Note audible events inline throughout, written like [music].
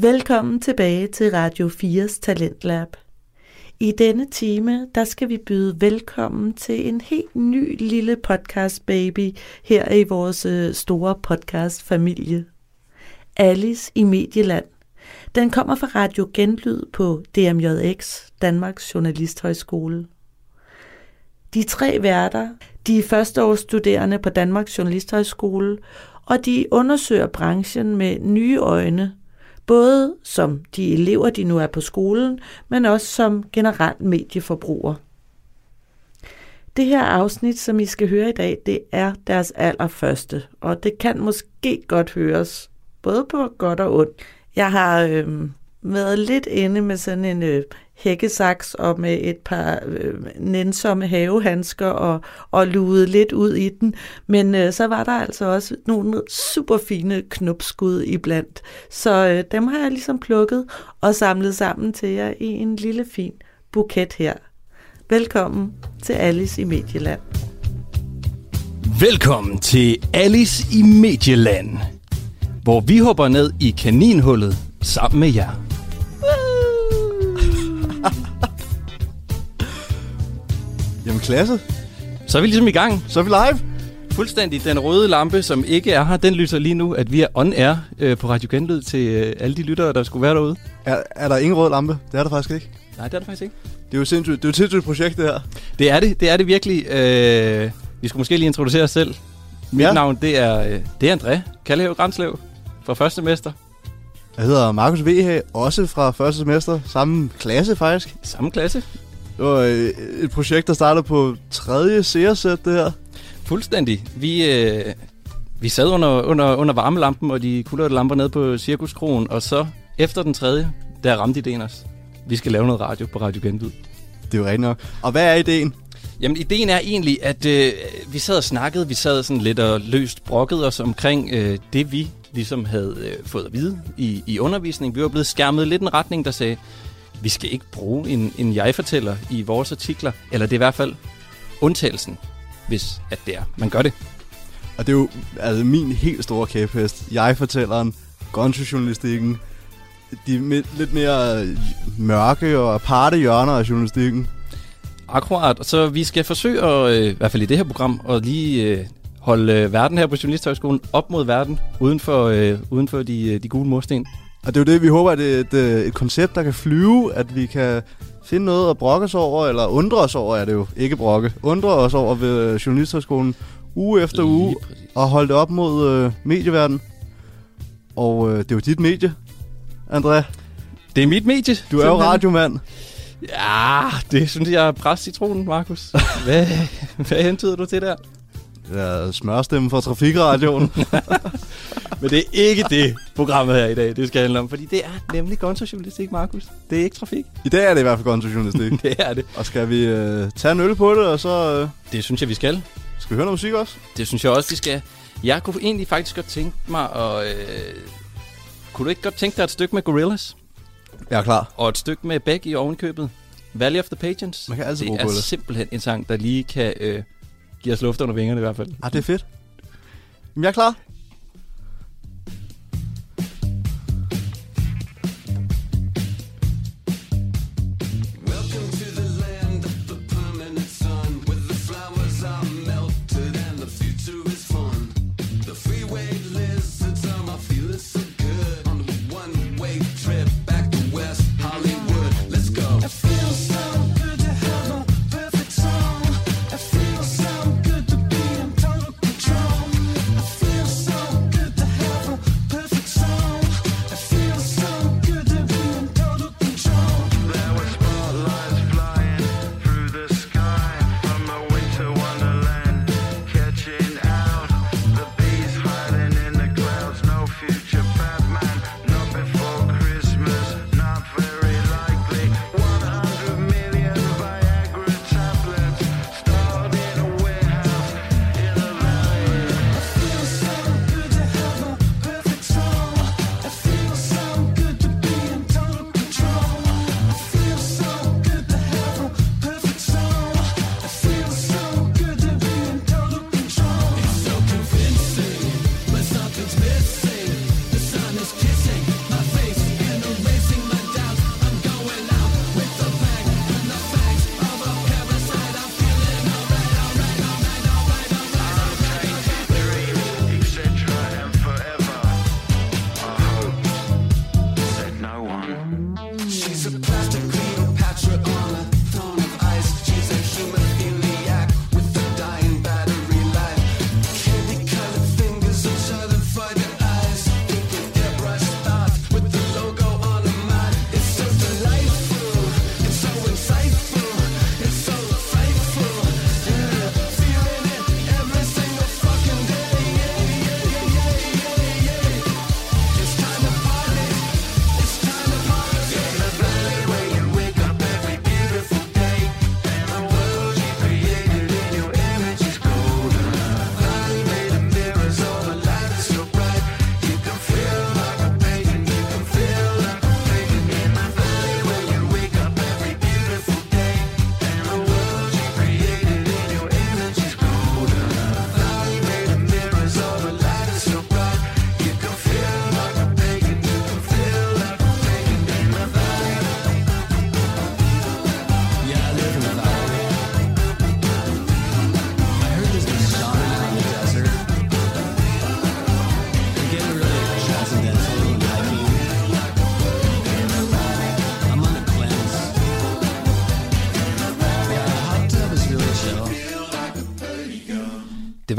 Velkommen tilbage til Radio 4's Talentlab. I denne time, der skal vi byde velkommen til en helt ny lille podcast baby her i vores øh, store podcast familie. Alice i Medieland. Den kommer fra Radio Genlyd på DMJX, Danmarks Journalisthøjskole. De tre værter, de er førsteårsstuderende på Danmarks Journalisthøjskole, og de undersøger branchen med nye øjne, både som de elever, de nu er på skolen, men også som generelt medieforbruger. Det her afsnit, som I skal høre i dag, det er deres allerførste, og det kan måske godt høres, både på godt og ondt. Jeg har øh, været lidt inde med sådan en øh, hækkesaks og med et par øh, nænsomme havehandsker og, og lude lidt ud i den. Men øh, så var der altså også nogle super fine knopskud iblandt. Så øh, dem har jeg ligesom plukket og samlet sammen til jer i en lille fin buket her. Velkommen til Alice i Medieland. Velkommen til Alice i Medieland, hvor vi hopper ned i kaninhullet sammen med jer. Jamen klasse. Så er vi ligesom i gang. Så er vi live. Fuldstændig. Den røde lampe, som ikke er her, den lyser lige nu, at vi er on-air øh, på Radio Genlyd til øh, alle de lyttere, der skulle være derude. Er, er der ingen rød lampe? Det er der faktisk ikke. Nej, det er det faktisk ikke. Det er jo sindssygt. Det er jo et sindssygt projekt, det her. Det er det. Det er det virkelig. Øh, vi skulle måske lige introducere os selv. Mit Ja. navn, det er, øh, det er André Kaldehave Grænslev fra første semester. Jeg hedder Markus VH, også fra første semester. Samme klasse faktisk. Samme klasse. Det var øh, et projekt, der startede på tredje seersæt, det her. Fuldstændig. Vi, øh, vi sad under, under, under varmelampen og de kulørte lamper nede på Cirkuskronen, og så efter den tredje, der ramte ideen os. Vi skal lave noget radio på Radio Genlyd. Det er jo rigtigt nok. Og hvad er ideen? Jamen, ideen er egentlig, at øh, vi sad og snakkede, vi sad sådan lidt og løst brokket os omkring øh, det, vi ligesom havde øh, fået at vide i, i undervisning. Vi var blevet skærmet lidt en retning, der sagde, vi skal ikke bruge en, en jeg-fortæller i vores artikler, eller det er i hvert fald undtagelsen, hvis at det er. Man gør det. Og det er jo altså, min helt store kæphest. Jeg-fortælleren, gonzo-journalistikken, de lidt mere øh, mørke og aparte hjørner af journalistikken. Akkurat, så vi skal forsøge, at, øh, i hvert fald i det her program, at lige øh, holde verden her på Journalisthøjskolen op mod verden, uden for, øh, uden for de, de gule mursten. Og det er jo det, vi håber, at det er et, øh, et koncept, der kan flyve, at vi kan finde noget at brokke os over, eller undre os over, er det jo ikke brokke, undre os over ved øh, Journalisthøjskolen uge efter Lige uge, præcis. og holde det op mod øh, medieverdenen. Og øh, det er jo dit medie, André. Det er mit medie. Du er jo radiomand. Ja, det synes jeg er pres citronen, Markus. [laughs] Hvad, hvad hentyder du til der? Er smørstemme fra Trafikradioen. [laughs] Men det er ikke det, programmet her i dag, det skal handle om. Fordi det er nemlig gonzojournalistik, Markus. Det er ikke trafik. I dag er det i hvert fald gonzo-journalistik. [laughs] Det er det. og skal vi øh, tage en øl på det, og så øh, Det synes jeg, vi skal. skal vi høre noget musik også? Det synes jeg også, vi skal. Jeg kunne egentlig faktisk godt tænke mig at... Øh... Kunne du ikke godt tænke dig et stykke med Gorillaz? Jeg er klar. Og et stykke med Beck i ovenkøbet? Valley of the Pageants? Man kan altid det er Gorillaz. simpelthen en sang, der lige kan øh, giver os luft under vingerne i hvert fald. Ah, det er fedt. Jamen, jeg er klar.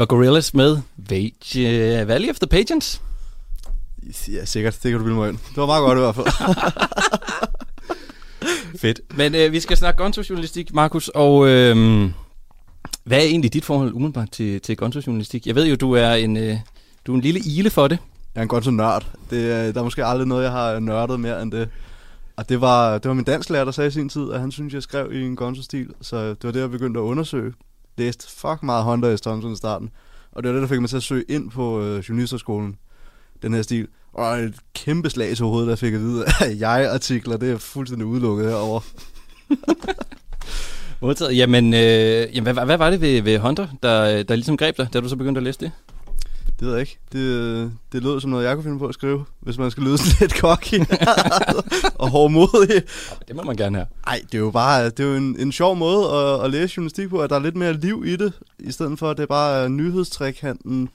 Var Gorillaz med Vage, uh, Valley of the Pageants. Ja, sikkert. Det kan du bilde mig ind. Det var meget godt i hvert fald. [laughs] Fedt. Men øh, vi skal snakke gonzo-journalistik, Markus, og øh, hvad er egentlig dit forhold umiddelbart til, til gonzo-journalistik? Jeg ved jo, du er en, øh, du er en lille ile for det. Jeg er en godt så nørd. Det, er- der er måske aldrig noget, jeg har nørdet mere end det. Og det var, det var min dansklærer, der sagde i sin tid, at han synes, jeg skrev i en gonzo-stil. Så det var det, jeg begyndte at undersøge. Læste fuck meget Hunter S. Thompson i starten. Og det var det, der fik mig til at søge ind på øh, journalisterskolen. Den her stil. Og et kæmpe slag til hovedet, der fik at vide, at jeg-artikler, det er fuldstændig udelukket herovre. [laughs] Modtaget. Jamen, øh, jamen hvad, hvad var det ved, ved Hunter, der, der ligesom greb dig, da du så begyndte at læse det? Det ved jeg ikke. Det, det lød som noget, jeg kunne finde på at skrive, hvis man skal lyde sådan [laughs] lidt cocky og hårdmodig. Det må man gerne have. Ej, det er jo bare det er jo en, en sjov måde at, at læse journalistik på, at der er lidt mere liv i det, i stedet for, at det bare er nyhedstrikanten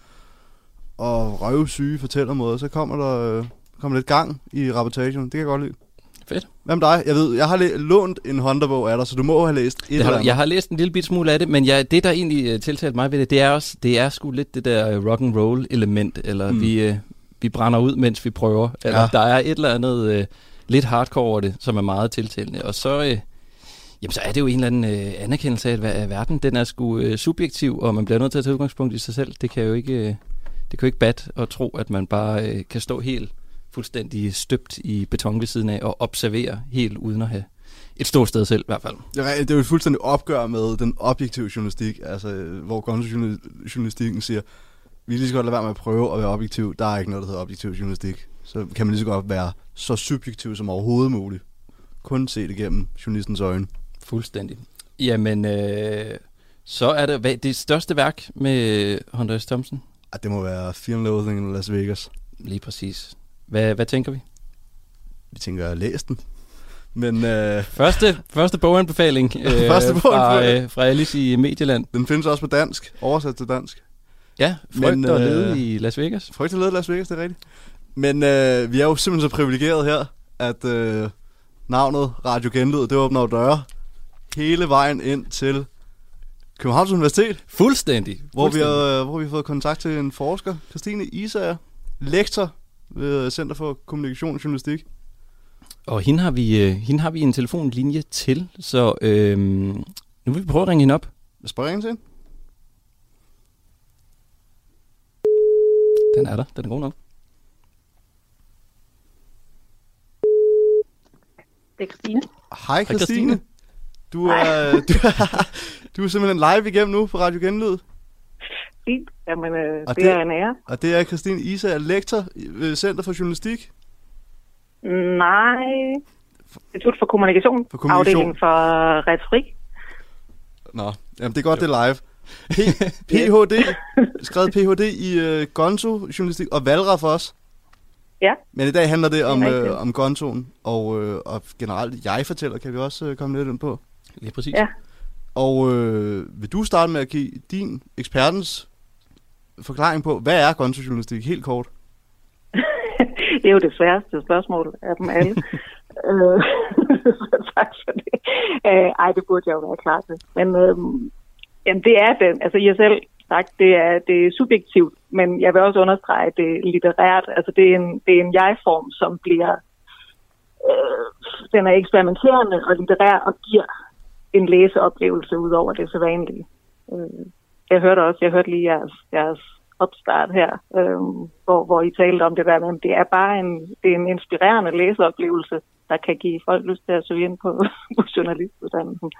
og røvsyge fortællermåder. Så kommer der øh, kommer lidt gang i rapportagen. Det kan jeg godt lide. Fedt. Hvad med dig? Jeg ved, jeg har læ- lånt en Honda-bog af dig, så du må have læst et Jeg eller har, andet. jeg har læst en lille bit smule af det, men jeg, det, der egentlig øh, tiltalte mig ved det, det er også, det er sgu lidt det der rock and roll element, eller Mm. vi, øh, vi brænder ud, mens vi prøver. Eller Ja. der er et eller andet øh, lidt hardcore over det, som er meget tiltalende. Og så, øh, jamen, så er det jo en eller anden øh, anerkendelse af, at verden den er sgu øh, subjektiv, og man bliver nødt til at tage udgangspunkt i sig selv. Det kan jo ikke, øh, det kan jo ikke bat at tro, at man bare øh, kan stå helt fuldstændig støbt i beton ved siden af og observere helt uden at have et stort sted selv i hvert fald. Det er, det er jo et fuldstændig opgør med den objektive journalistik, altså hvor gonzo-journalistikken siger, vi kan lige så godt lade være med at prøve at være objektiv. Der er ikke noget, der hedder objektiv journalistik. Så kan man lige så godt være så subjektiv som overhovedet muligt. Kun se det gennem journalistens øjne. Fuldstændig. Jamen, øh, så er det hvad, det største værk med Hunter S. Thompson. At det må være Fear and Loathing in Las Vegas. Lige præcis. Hvad, hvad tænker vi? Vi tænker, at læse den. Men øh, Første, første boganbefaling, [laughs] øh, Første fra, boganbefaling. øh, fra Alice i Medieland. den findes også på dansk, oversat til dansk. Ja, frygt Men, og øh, lede i Las Vegas. Frygt at lede Las Vegas, det er rigtigt. Men øh, vi er jo simpelthen så privilegeret her, at øh, navnet Radio Genlyd, det åbner jo døre hele vejen ind til Københavns Universitet, Fuldstændig. hvor vi, Fuldstændig. har, hvor vi har fået kontakt til en forsker, Christine Isager, lektor ved Center for Kommunikation og Journalistik. Og hende har, vi, øh, hende har vi en telefonlinje til, så øh, nu vil vi prøve at ringe hende op. Jeg spørger ind til hende. Den er der, den er god nok. Det er Christine. Hej Christine. Christine. Du er, [laughs] du, er, du er simpelthen live igennem nu på Radio Genlyd. Fint. Jamen, øh, Og det, det- er en ære. Og det er Christine Isager, lektor ved Center for Journalistik. Nej. Institut for Kommunikation. For kommunikation. Afdeling for retorik. Nå, jamen det er godt, det er live. PhD, [laughs] skrevet Ph.D. i øh, Gonzo-journalistik og valgret for os. Ja. Men i dag handler det om, rigtigt. øh, om Gonzoen, og, øh, og generelt jeg-fortæller kan vi også øh, komme lidt ind på. Lige præcis. Ja. Og øh, vil du starte med at give din ekspertens forklaring på, hvad er Gonzo-journalistik helt kort? [laughs] det er jo det sværeste spørgsmål af dem alle. [laughs] øh, [laughs] tak for det. Øh, ej, det burde jeg jo være klar til. Men øh, jamen, det er den. Altså, har selv sagt, det er, det er subjektivt, men jeg vil også understrege, at det er litterært. Altså, det er en, det er en jeg-form, som bliver... Øh, den er eksperimenterende og litterær og giver en læseoplevelse ud over det sædvanlige. Øh, jeg hørte også, jeg hørte lige jeres, jeres opstart her, øh, hvor, hvor I talte om det der med, det er bare en, det er en inspirerende læseoplevelse, der kan give folk lyst til at søge ind på, [laughs] på journalistuddannelsen.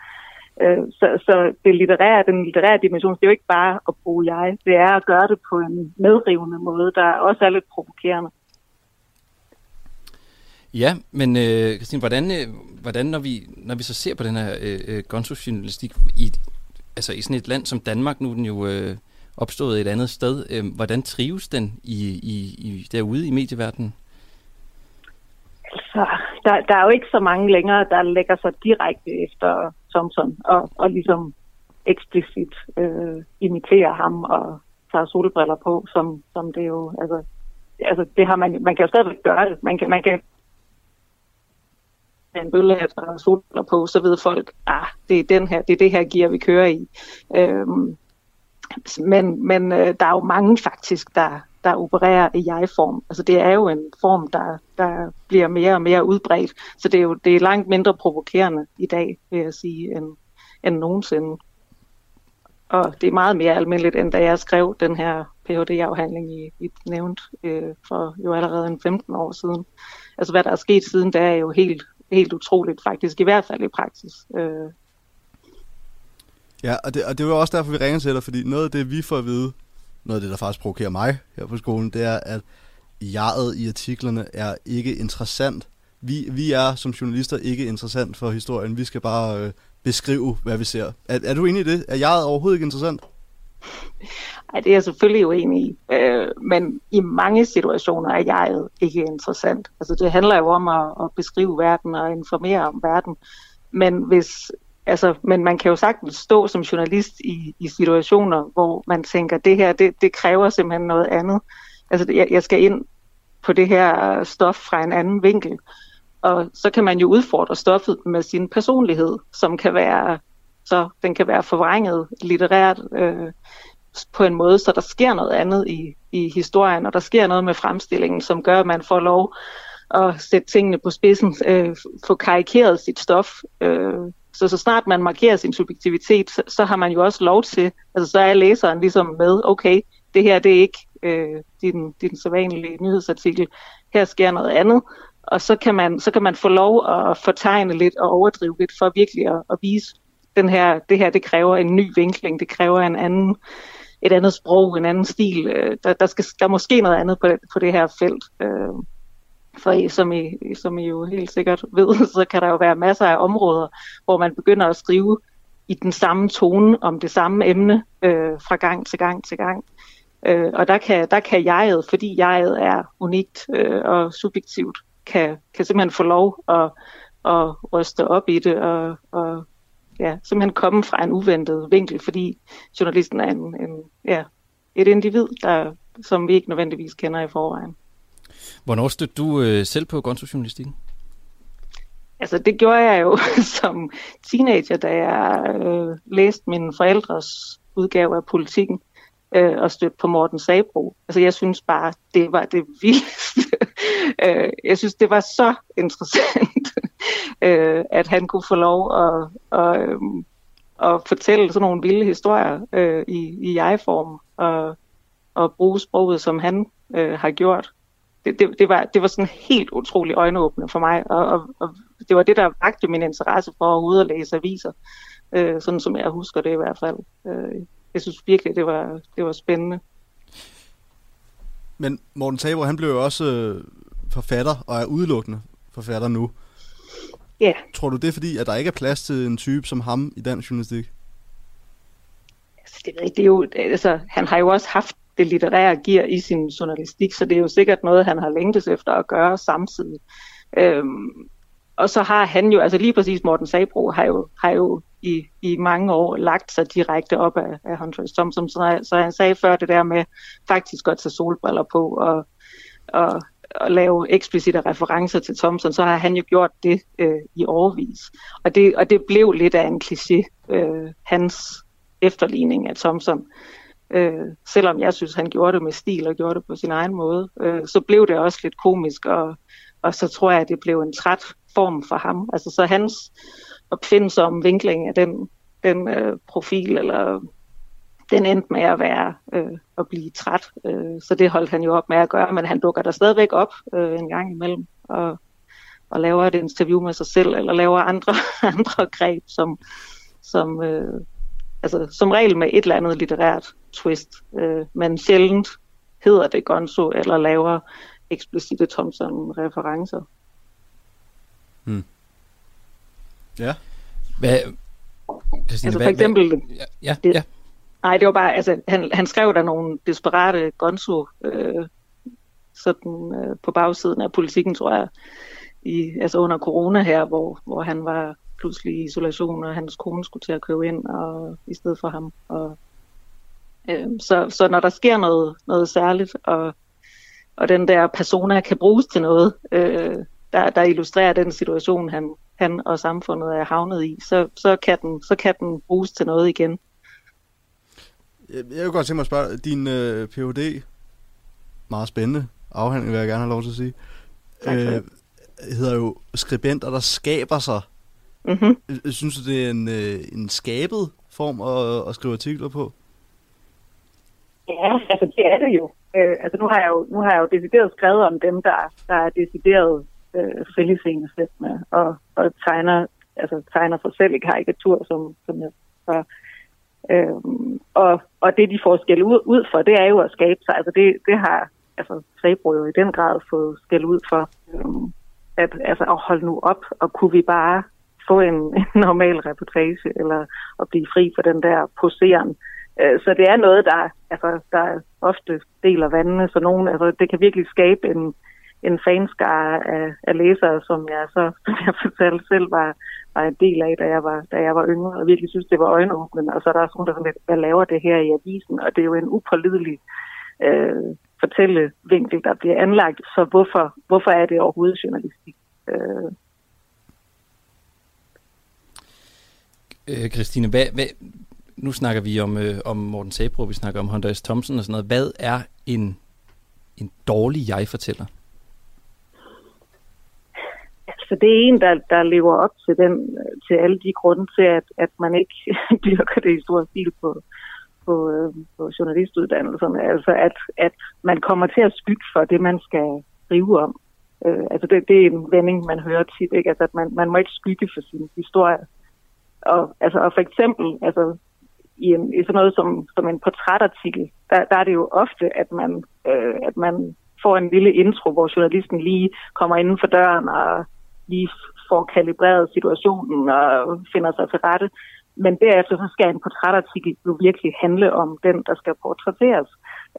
Øh, så, så det litterære, den litterære dimension, det er jo ikke bare at bruge jeg, det er at gøre det på en medrivende måde, der også er lidt provokerende. Ja, men øh, Christine, hvordan, øh, hvordan når, vi, når vi så ser på den her øh, øh gonzo-journalistik i, altså i sådan et land som Danmark, nu er den jo øh, opstået et andet sted, øh, hvordan trives den i, i, i, derude i medieverdenen? Altså, der, der er jo ikke så mange længere, der lægger sig direkte efter Thompson og, og ligesom eksplicit øh, imiterer ham og tager solbriller på, som, som det jo, altså, altså det har man, man kan jo stadigvæk gøre det. Man kan, man kan en bølle efter og solbriller på, så ved folk, ah, det er den her, det er det her gear, vi kører i. Øhm, Men, men øh, der er jo mange faktisk, der, der opererer i jeg-form. Altså det er jo en form, der, der bliver mere og mere udbredt. Så det er jo det er langt mindre provokerende i dag, vil jeg sige, end, end nogensinde. Og det er meget mere almindeligt, end da jeg skrev den her Ph.D.-afhandling i, i nævnt øh, for jo allerede en 15 år siden. Altså hvad der er sket siden, det er jo helt, helt utroligt faktisk, i hvert fald i praksis. Øh, Ja, og det, og det er jo også derfor, vi ringer til dig, fordi noget af det, vi får at vide, noget af det, der faktisk provokerer mig her på skolen, det er, at jeget i artiklerne er ikke interessant. Vi, vi er som journalister ikke interessant for historien. Vi skal bare øh, beskrive, hvad vi ser. Er, er du enig i det? Er jeget overhovedet ikke interessant? [laughs] Ej, det er jeg selvfølgelig uenig i. Øh, men i mange situationer er jeg ikke interessant. Altså det handler jo om at, at beskrive verden og informere om verden. Men hvis altså, men man kan jo sagtens stå som journalist i, i situationer, hvor man tænker, det her, det, det kræver simpelthen noget andet. Altså, jeg, jeg skal ind på det her stof fra en anden vinkel. Og så kan man jo udfordre stoffet med sin personlighed, som kan være, så den kan være forvrænget litterært øh, på en måde, så der sker noget andet i, i historien, og der sker noget med fremstillingen, som gør, at man får lov at sætte tingene på spidsen, øh, få karikeret sit stof. Øh, så så snart man markerer sin subjektivitet, så, så har man jo også lov til, altså så er læseren ligesom med, okay, det her det er ikke øh, din, din sædvanlige nyhedsartikel, her sker noget andet, og så kan man, så kan man få lov at fortegne lidt og overdrive lidt for virkelig at, at vise, den her, det her det kræver en ny vinkling, det kræver en anden, et andet sprog, en anden stil, øh, der, der, skal, der er måske noget andet på, på det her felt. Øh, for I, som, I, som I jo helt sikkert ved, [laughs] så kan der jo være masser af områder, hvor man begynder at skrive i den samme tone om det samme emne øh, fra gang til gang til gang. Øh, og der kan, der kan jeget, fordi jeget er unikt øh, og subjektivt, kan, kan simpelthen få lov at, at ryste op i det og, og ja, simpelthen komme fra en uventet vinkel, fordi journalisten er en, en, ja, et individ, der, som vi ikke nødvendigvis kender i forvejen. Hvornår stødte du øh, selv på gonzojournalistikken? Altså det gjorde jeg jo [laughs] som teenager, da jeg øh, læste min forældres udgave af politikken øh, og stødte på Morten Sabro. Altså jeg synes bare, det var det vildeste. [laughs] øh, jeg synes, det var så interessant, [laughs] øh, at han kunne få lov at, at, øh, at fortælle sådan nogle vilde historier øh, i, i jeg-form og, og bruge sproget, som han øh, har gjort det, det, det, var, det var sådan helt utrolig øjenåbende for mig, og, og, og det var det, der vagte min interesse for at ud og læse aviser, øh, sådan som jeg husker det i hvert fald. Øh, jeg synes virkelig, det var, det var spændende. Men Morten Tabor, han blev jo også øh, forfatter, og er udelukkende forfatter nu. Ja, Tror du det er fordi, at der ikke er plads til en type som ham i dansk journalistik? altså, det, ved jeg det er jo, altså, han har jo også haft det litterære gear i sin journalistik, så det er jo sikkert noget, han har længtes efter at gøre samtidig. Øhm, og så har han jo, altså lige præcis Morten Sabro har jo, har jo i, i mange år lagt sig direkte op af, af Hunter. Thompson, så, så han sagde før det der med faktisk at tage solbriller på og, og, at lave eksplicite referencer til Thompson, så har han jo gjort det øh, i overvis. Og det, og det blev lidt af en kliché, øh, hans efterligning af Thompson. Øh, selvom jeg synes, han gjorde det med stil og gjorde det på sin egen måde, øh, så blev det også lidt komisk, og, og så tror jeg, at det blev en træt form for ham. Altså så hans opfindsomme vinkling af den, den øh, profil, eller den endte med at være øh, at blive træt. Øh, så det holdt han jo op med at gøre, men han dukker der stadigvæk op øh, en gang imellem og, og laver et interview med sig selv, eller laver andre, [laughs] andre greb, som, som, øh, altså, som regel med et eller andet litterært twist, øh, men sjældent hedder det Gonzo, eller laver eksplicite Thompson-referencer. Ja. Hvad, Christine, Altså for hvad, eksempel, Hvad, ja, ja, det- ja. Nej, det var bare, altså, han, han skrev der nogle desperate gonzo, øh, sådan øh, på bagsiden af politikken, tror jeg, i, altså under corona her, hvor, hvor han var pludselig i isolation, og hans kone skulle til at købe ind og, i stedet for ham. Og, øh, så, så når der sker noget, noget særligt, og, og den der persona kan bruges til noget, øh, der, der illustrerer den situation, han, han og samfundet er havnet i, så, så, kan den, så kan den bruges til noget igen. Jeg, jeg vil godt tænke mig at spørge, din øh, Ph.D., meget spændende afhandling, vil jeg gerne have lov til at sige, Tak det. hedder jo Skribenter, der skaber sig. Mm-hmm. Øh, Synes du, det er en, øh, en skabet form at, at skrive artikler på? Ja, altså det er det jo. Øh, altså nu har jeg jo, nu har jeg jo decideret skrevet om dem, der, der er decideret øh, fællesengesættende og, og tegner, altså tegner sig selv i karikatur, som, som jeg så. Øhm, og, og det, de får skæld ud, ud for, det er jo at skabe sig. Altså det, det har altså, Sabro jo i den grad fået skæld ud for. Øhm, at, altså, at holde nu op, og kunne vi bare få en, [laughs] en normal reportage, eller at blive fri for den der poseren. Øh, Så det er noget, der, altså, der ofte deler vandene, så nogen, altså, det kan virkelig skabe en, en fanskare af, af læsere, som jeg så, [laughs] som jeg fortalte selv, var, var en del af, da jeg var, da jeg var yngre, og virkelig synes, det var øjenåbnende. Og så er der også nogen, der sådan lidt, hvad laver det her i avisen? Og det er jo en upålidelig øh, fortællevinkel, der bliver anlagt, så hvorfor, hvorfor er det overhovedet journalistik? Øh, Øh, Christine, hvad, hvad, nu snakker vi om, øh, om Morten Sabro, vi snakker om Hunter S. Thompson og sådan noget. Hvad er en, en dårlig jeg-fortæller? Så det er en, der, der lever op til, den, til alle de grunde til, at, at man ikke [laughs] dyrker det i stor stil på, på, øh, på journalistuddannelserne. Altså at, at man kommer til at skygge for det, man skal skrive om. Øh, altså det, det er en vending, man hører tit, ikke? Altså at man, man må ikke skygge for sin historie. Og, altså, og for eksempel, altså, i, en, i sådan noget som, som en portrætartikel, der, der er det jo ofte, at man, øh, at man får en lille intro, hvor journalisten lige kommer inden for døren og lige får kalibreret situationen og finder sig til rette. Men derefter så skal en portrætartikel jo virkelig handle om den, der skal portrætteres.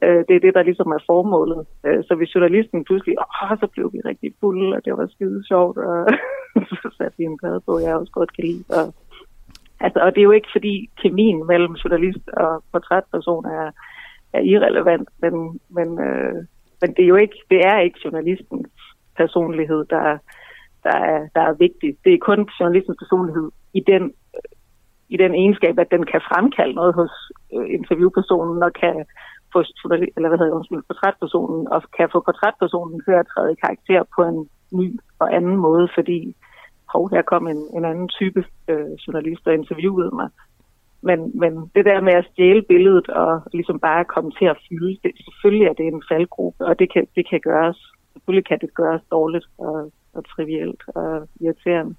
Øh, det er det, der ligesom er formålet. Øh, så hvis journalisten pludselig, åh, så blev vi rigtig fulde, og det var skide sjovt, og [laughs] så satte vi en plade på, jeg også godt kan lide. Og, altså, og det er jo ikke, fordi kemien mellem journalist og portrætperson er, er irrelevant, men, men, øh, men det er jo ikke, det er ikke journalistens personlighed, der, der, er, der er vigtig. Det er kun journalistens personlighed i den i den egenskab, at den kan fremkalde noget hos øh, interviewpersonen og kan få eller hvad hedder det, undskyld, portrætpersonen og kan få portrætpersonen til at træde i karakter på en ny og anden måde, fordi hov, her kom en, en anden type øh, journalist og interviewede mig. Men, men det der med at stjæle billedet og ligesom bare komme til at fylde, det, selvfølgelig er det en faldgruppe, og det kan, det kan gøres, selvfølgelig kan det gøres dårligt og, og trivielt og irriterende.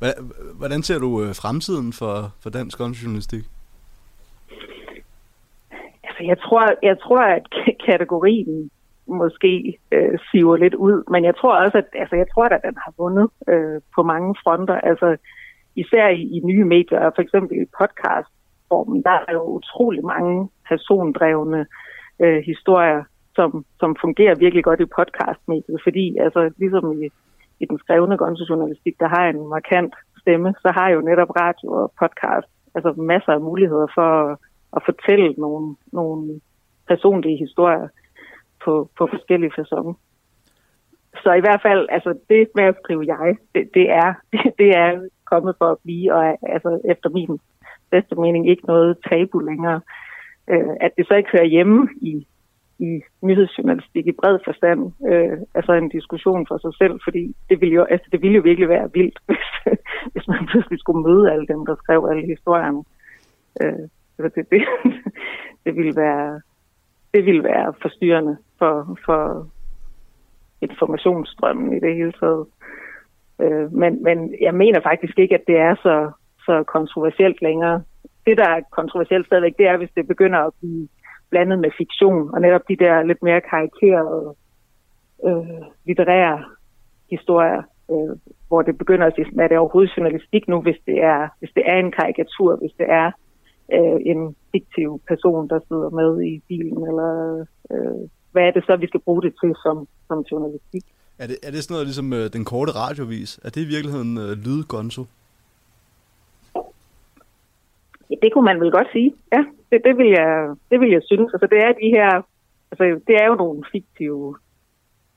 Hva- Hvordan ser du øh, fremtiden for, for dansk journalistik? Altså, jeg tror, jeg tror at [laughs] kategorien måske øh, siver lidt ud, men jeg tror også, at altså, jeg tror, at den har vundet øh, på mange fronter. Altså, især i, i nye medier, for eksempel i podcastformen, der er jo utrolig mange persondrevne øh, historier, som, som fungerer virkelig godt i podcastmediet, fordi altså, ligesom i, i den skrevne gonzo-journalistik, der har en markant stemme, så har jo netop radio og podcast altså masser af muligheder for at, at fortælle nogle, nogle personlige historier på, på forskellige fasoner. Så i hvert fald, altså det med at skrive jeg, det, det, er, det, [laughs] det er kommet for at blive, og er, altså efter min bedste mening ikke noget tabu længere. Øh, at det så ikke hører hjemme i, i nyhedsjournalistik i bred forstand, øh, altså en diskussion for sig selv, fordi det ville jo, altså det ville jo virkelig være vildt, [laughs] hvis, hvis man pludselig skulle møde alle dem, der skrev alle historierne. Øh, det, det, [laughs] det, ville være det ville være forstyrrende for, for informationsstrømmen i det hele taget. Øh, men, men jeg mener faktisk ikke, at det er så, så kontroversielt længere. Det, der er kontroversielt stadigvæk, det er, hvis det begynder at blive blandet med fiktion, og netop de der lidt mere karikerede øh, litterære historier, øh, hvor det begynder at sige, er det overhovedet journalistik nu, hvis det er, hvis det er en karikatur, hvis det er øh, en fiktiv person, der sidder med i bilen, eller øh, hvad er det så, vi skal bruge det til som, som journalistik? Er det, er det sådan noget ligesom øh, den korte radiovis? Er det i virkeligheden øh, lydgonzo? Ja, det kunne man vel godt sige. Ja, det, det, vil, jeg, det vil jeg synes. Altså, det er de her, altså, det er jo nogle fiktive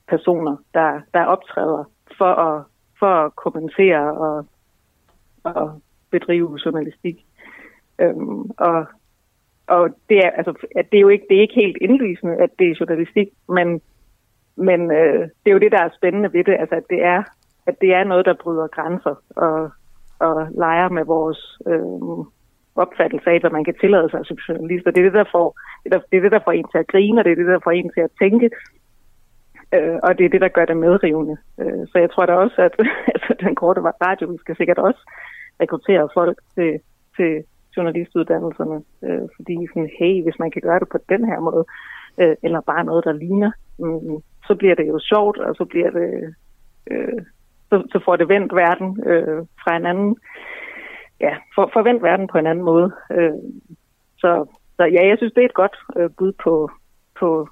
personer, der, der optræder for at, for at kommentere og, og bedrive journalistik. Øhm, og og det, er, altså, at det, er jo ikke, det er ikke helt indlysende, at det er journalistik, men, men øh, det er jo det, der er spændende ved det, altså, at, det er, at det er noget, der bryder grænser og, og leger med vores øh, opfattelse af, hvad man kan tillade sig som journalist. Og det er det, der får, det er, det der får en til at grine, og det er det, der får en til at tænke. Øh, og det er det, der gør det medrivende. Øh, så jeg tror da også, at [laughs] altså, den korte radio, vi skal sikkert også rekruttere folk til, til journalistuddannelserne, øh, fordi sådan, hey, hvis man kan gøre det på den her måde, øh, eller bare noget, der ligner, mm, så bliver det jo sjovt, og så bliver det, øh, øh så, så får det vendt verden øh, fra en anden, ja, for, forvent verden på en anden måde. Øh, så, så ja, jeg synes, det er et godt øh, bud på, på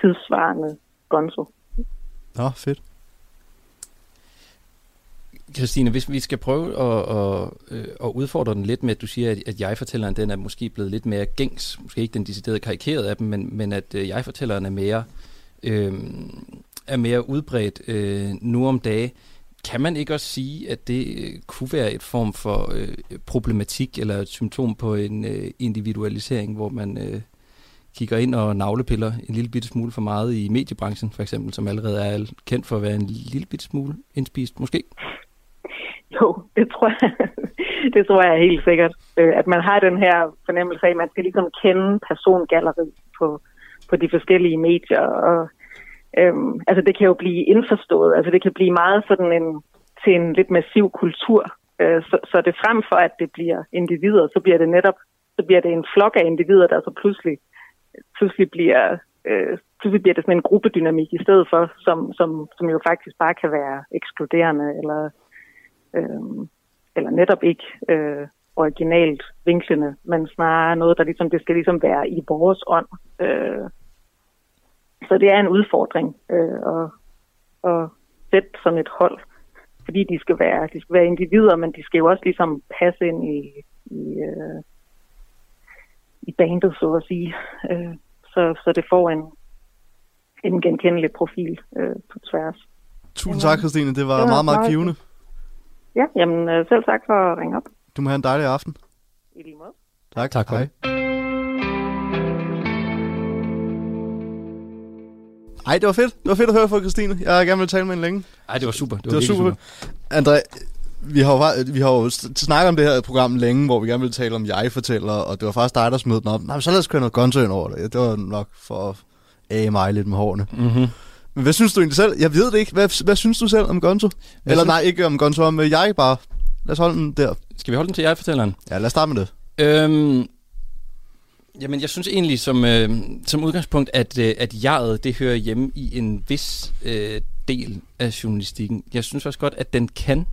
tidsvarende gonzo. Nå, fedt. Christine, hvis vi skal prøve at, at, øh, at udfordre den lidt med, at du siger, at, at jeg-fortælleren den er måske blevet lidt mere gængs, måske ikke den deciderede karikeret af dem, men, men at øh, jeg-fortælleren er mere, øh, er mere udbredt øh, nu om dage. Kan man ikke også sige, at det øh, kunne være et form for øh, problematik eller et symptom på en øh, individualisering, hvor man øh, kigger ind og navlepiller en lille bitte smule for meget i mediebranchen, for eksempel, som allerede er kendt for at være en lille bitte smule indspist, måske? Jo, det tror jeg, [laughs] det tror jeg helt sikkert. Øh, at man har den her fornemmelse af, at man skal ligesom kende persongalleri på, på de forskellige medier. Og, øhm, altså det kan jo blive indforstået. Altså det kan blive meget sådan en, til en lidt massiv kultur. Øh, så, så det frem for, at det bliver individer, så bliver det netop så bliver det en flok af individer, der så pludselig, pludselig bliver øh, pludselig bliver det sådan en gruppedynamik i stedet for, som, som, som jo faktisk bare kan være ekskluderende eller øh, eller netop ikke øh, originalt vinklende, men snarere noget, der ligesom, det skal ligesom være i vores ånd. Øh, så det er en udfordring øh, at, at sætte sådan et hold, fordi de skal være, de skal være individer, men de skal jo også ligesom passe ind i, i, øh, i bandet, så at sige. Øh, så, så det får en, en genkendelig profil øh, på tværs. Tusind tak, Christine. Det var Det var meget, meget givende. Ja, jamen øh, selv tak for at ringe op. Du må have en dejlig aften. I lige måde. Tak. Tak for Hej. Ej, det var fedt. Det var fedt at høre fra Christine. Jeg har gerne vil tale med hende længe. Ej, det var super. Det Det var virkelig super. André, vi har, jo, vi har jo snakket om det her program længe, hvor vi gerne ville tale om jeg-fortæller, og det var faktisk dig, der smed den op. Nej, men så lad os køre noget ind over det. Det var nok for at æge mig lidt med hårene. Mm-hmm. Men hvad synes du egentlig selv? Jeg ved det ikke. Hvad, hvad synes du selv om gonzo? Eller synes- nej, ikke om gonzo, om jeg bare. Lad os holde den der. Skal vi holde den til jeg-fortælleren? Ja, lad os starte med det. Øhm, jamen, jeg synes egentlig som, øh, som udgangspunkt, at, øh, at jeget, det hører hjemme i en vis øh, del af journalistikken. Jeg synes også godt, at den kan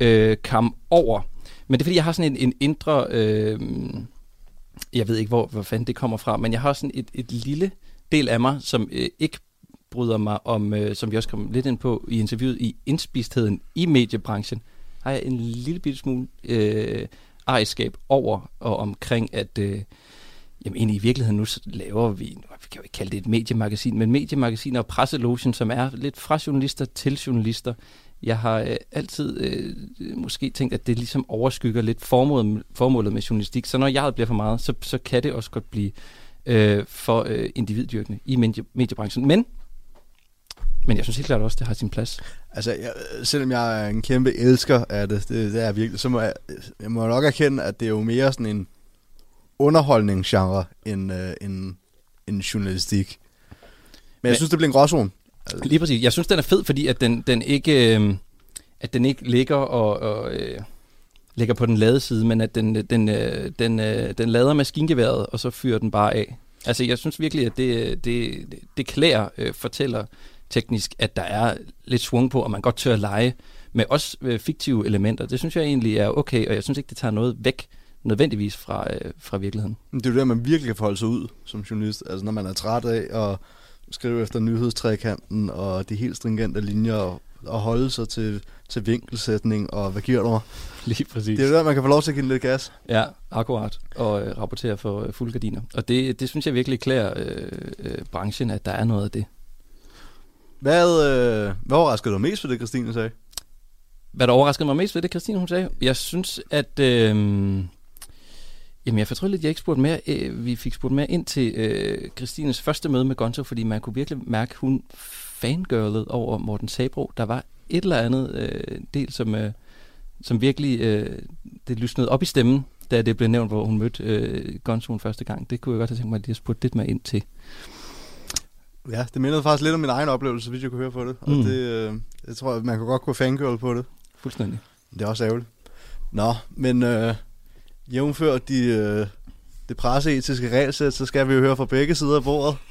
øh, komme over. Men det er fordi, jeg har sådan en, en indre... Øh, jeg ved ikke, hvor, hvor fanden det kommer fra, men jeg har sådan et, et lille del af mig, som øh, ikke bryder mig om, øh, som vi også kom lidt ind på i interviewet, i indspistheden i mediebranchen, har jeg en lille bitte smule øh, ejerskab over og omkring, at øh, jamen egentlig i virkeligheden nu så laver vi, vi kan jo ikke kalde det et mediemagasin, men mediemagasin og presselogen, som er lidt fra journalister til journalister. Jeg har øh, altid øh, måske tænkt, at det ligesom overskygger lidt formålet, formålet med journalistik, så når jeg bliver for meget, så, så kan det også godt blive øh, for øh, individdyrkende i medie, mediebranchen. Men, men jeg synes helt klart også, det har sin plads. Altså, jeg, selvom jeg er en kæmpe elsker af det, det, det er virkelig, så må jeg, jeg må nok erkende, at det er jo mere sådan en underholdningsgenre end, øh, end, end journalistik. Men, Men jeg synes, det bliver en gråzone. Lige præcis. Jeg synes, den er fed, fordi at den, den ikke, øh, at den ikke ligger og, og øh, ligger på den lade side, men at den, den, øh, den, øh, den lader maskingeværet, og så fyrer den bare af. Altså, jeg synes virkelig, at det, det, det klæder øh, fortæller teknisk, at der er lidt svung på, og man godt tør at lege med også øh, fiktive elementer. Det synes jeg egentlig er okay, og jeg synes ikke, det tager noget væk nødvendigvis fra, øh, fra virkeligheden. Det er jo der, man virkelig kan forholde sig ud som journalist. Altså, når man er træt af at skrive efter nyhedstrækanten og de helt stringente linjer og, og holde sig til, til vinkelsætning og hvad giver du mig? Lige præcis. Det er jo der, man kan få lov til at give lidt gas. Ja, akkurat. Og øh, rapportere for øh, fulde gardiner. Og det, det synes jeg virkelig klæder øh, øh, branchen, at der er noget af det. Hvad, øh, hvad overraskede dig mest ved det, Christine sagde? Hvad der overraskede mig mest ved det, Christine hun sagde, jeg synes, at... Øh, Jamen, jeg fortrød lidt, at jeg ikke spurgte mere. Øh, vi fik spurgt mere ind til øh, Christines første møde med Gonzo, fordi man kunne virkelig mærke, at hun fangirlede over Morten Sabro. Der var et eller andet øh, del, som, øh, som virkelig øh, det lysnede op i stemmen, da det blev nævnt, hvor hun mødte øh, Gonzoen første gang. Det kunne jeg godt have tænkt mig, at jeg spurgte lidt mere ind til. Ja, det mindede faktisk lidt om min egen oplevelse, hvis jeg kunne høre på det. Og Mm. det, øh, jeg tror, at man kunne godt gå fangirl på det. Fuldstændig. Det er også ærgerligt. Nå, men øh, jævnfør de, øh, det presseetiske regelsæt, så skal vi jo høre fra begge sider af bordet. [laughs]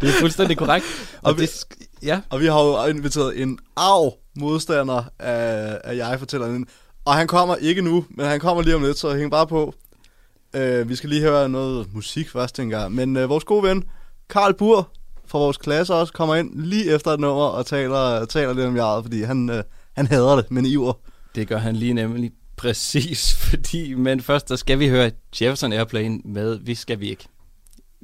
Det er fuldstændig korrekt. Og Og vi- det, ja, Og vi har jo inviteret en arv modstander af, af jeg fortæller. Og han kommer ikke nu, men han kommer lige om lidt, så hæng bare på. Øh, vi skal lige høre noget musik først, tænker jeg. Men øh, vores gode ven, Karl Bur fra vores klasse også, kommer ind lige efter et nummer og taler, taler lidt om jeget, fordi han, øh, han hader det, men iver. det gør han lige nemlig præcis, [laughs] fordi, men først der skal vi høre Jefferson Airplane med Vi skal vi ikke.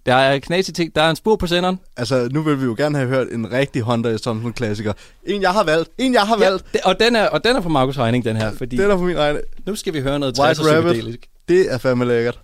Der er knas ting, der er en spor på senderen. Altså, nu vil vi jo gerne have hørt en rigtig Honda S. Thompson klassiker. En, jeg har valgt. En, jeg har valgt. Ja, og, den er, og den er på Markus Regning, den her, fordi Det er på min egen. nu skal vi høre noget White 60'er Rabbit. Det er fandme lækkert.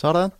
Sådan.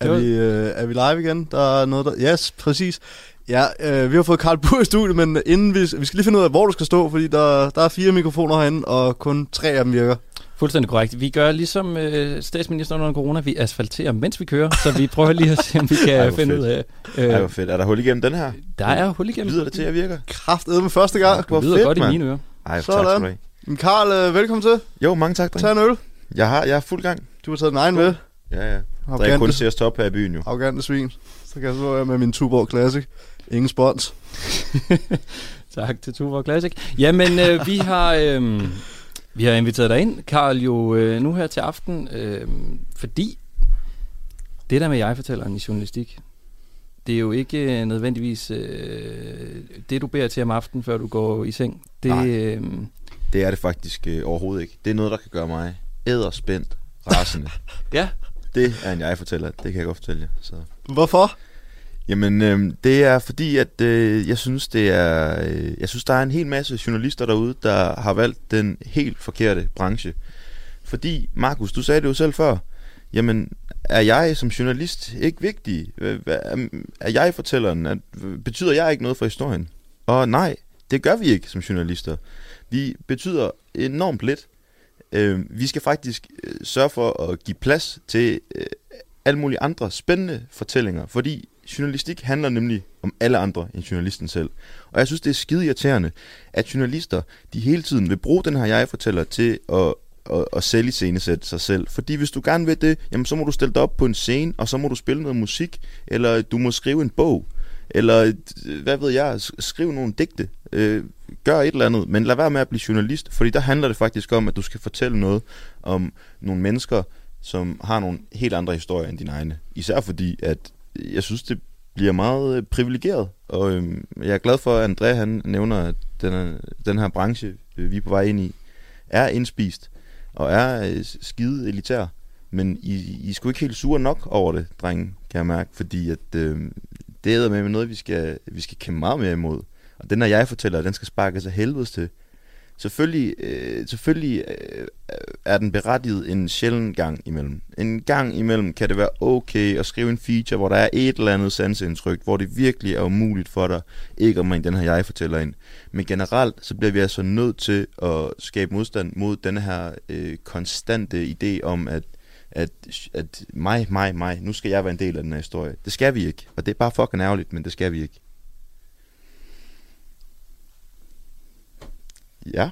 Er var- vi, øh, er vi live igen? Der er noget, der... Yes, præcis. Ja, øh, vi har fået Karl Bur i studiet, men inden vi, vi skal lige finde ud af, hvor du skal stå, fordi der, der er fire mikrofoner herinde, og kun tre af dem virker. Fuldstændig korrekt. Vi gør ligesom øh, statsministeren under corona, vi asfalterer, mens vi kører, så vi prøver lige at se, om vi kan Ej, hvor finde fedt. ud af... Ej, Øh, hvor fedt. Er der hul igennem den her? der er hul igennem. Lyder det til, at jeg virker? Kraftedet med første gang. Hvor Det lyder fedt, godt i mand. mine ører. Ej, tak Sådan. skal du have. Karl, øh, velkommen til. Jo, mange tak, Tag dreng. en øl. Jeg har, jeg er fuld gang. Du har taget den egen med. Ja, ja. Der er kun Arrogante, til at stoppe her i byen, jo. arrogante svin. Så kan jeg så være med min Tuborg Classic. Ingen spons. [laughs] Tak til Tuborg Classic. Jamen, øh, vi har... Øh, vi har inviteret dig ind, Karl, jo øh, nu her til aften, øh, fordi det der med jeg-fortælleren i journalistik, det er jo ikke øh, nødvendigvis øh, det, du beder til om aftenen, før du går i seng. Det, Nej. øh, Det er det faktisk øh, overhovedet ikke. Det er noget, der kan gøre mig æderspændt, rasende. ja, det er en jeg-fortæller, det kan jeg godt fortælle jer. Så. Hvorfor? Jamen, øh, det er fordi, at øh, jeg synes, det er, øh, jeg synes, der er en hel masse journalister derude, der har valgt den helt forkerte branche. Fordi, Markus, du sagde det jo selv før, jamen, er jeg som journalist ikke vigtig? Er jeg fortælleren? Er, betyder jeg ikke noget for historien? Og nej, det gør vi ikke som journalister. Vi betyder enormt lidt. Øh, vi skal faktisk øh, sørge for at give plads til øh, alle mulige andre spændende fortællinger, fordi journalistik handler nemlig om alle andre end journalisten selv. Og jeg synes, det er skide irriterende, at journalister, de hele tiden vil bruge den her jeg-fortæller til at, at, at sælge scenesætte sig selv. Fordi hvis du gerne vil det, jamen så må du stille dig op på en scene, og så må du spille noget musik, eller du må skrive en bog, eller øh, hvad ved jeg, skrive nogle digte, øh, gør et eller andet, men lad være med at blive journalist, fordi der handler det faktisk om, at du skal fortælle noget om nogle mennesker, som har nogle helt andre historier end dine egne. Især fordi, at jeg synes, det bliver meget øh, privilegeret, og øhm, jeg er glad for, at André han nævner, at den, er- den her branche, øh, vi er på vej ind i, er indspist, og er øh, skide elitær. Men I, I er sgu ikke helt sure nok over det, drenge, kan jeg mærke, fordi at, øh, det er med noget, vi skal, vi skal kæmpe meget mere imod. Og den når jeg fortæller, den skal sparkes af helvedes til. Selvfølgelig, øh, selvfølgelig øh, er den berettiget en sjælden gang imellem. En gang imellem kan det være okay at skrive en feature, hvor der er et eller andet sansindtryk, hvor det virkelig er umuligt for dig ikke at man den her jeg fortæller ind. Men generelt, så bliver vi altså nødt til at skabe modstand mod den her øh, konstante idé om, at at, at mig, mig, mig, nu skal jeg være en del af den her historie. Det skal vi ikke, og det er bare fucking ærgerligt, men det skal vi ikke. Ja. [laughs]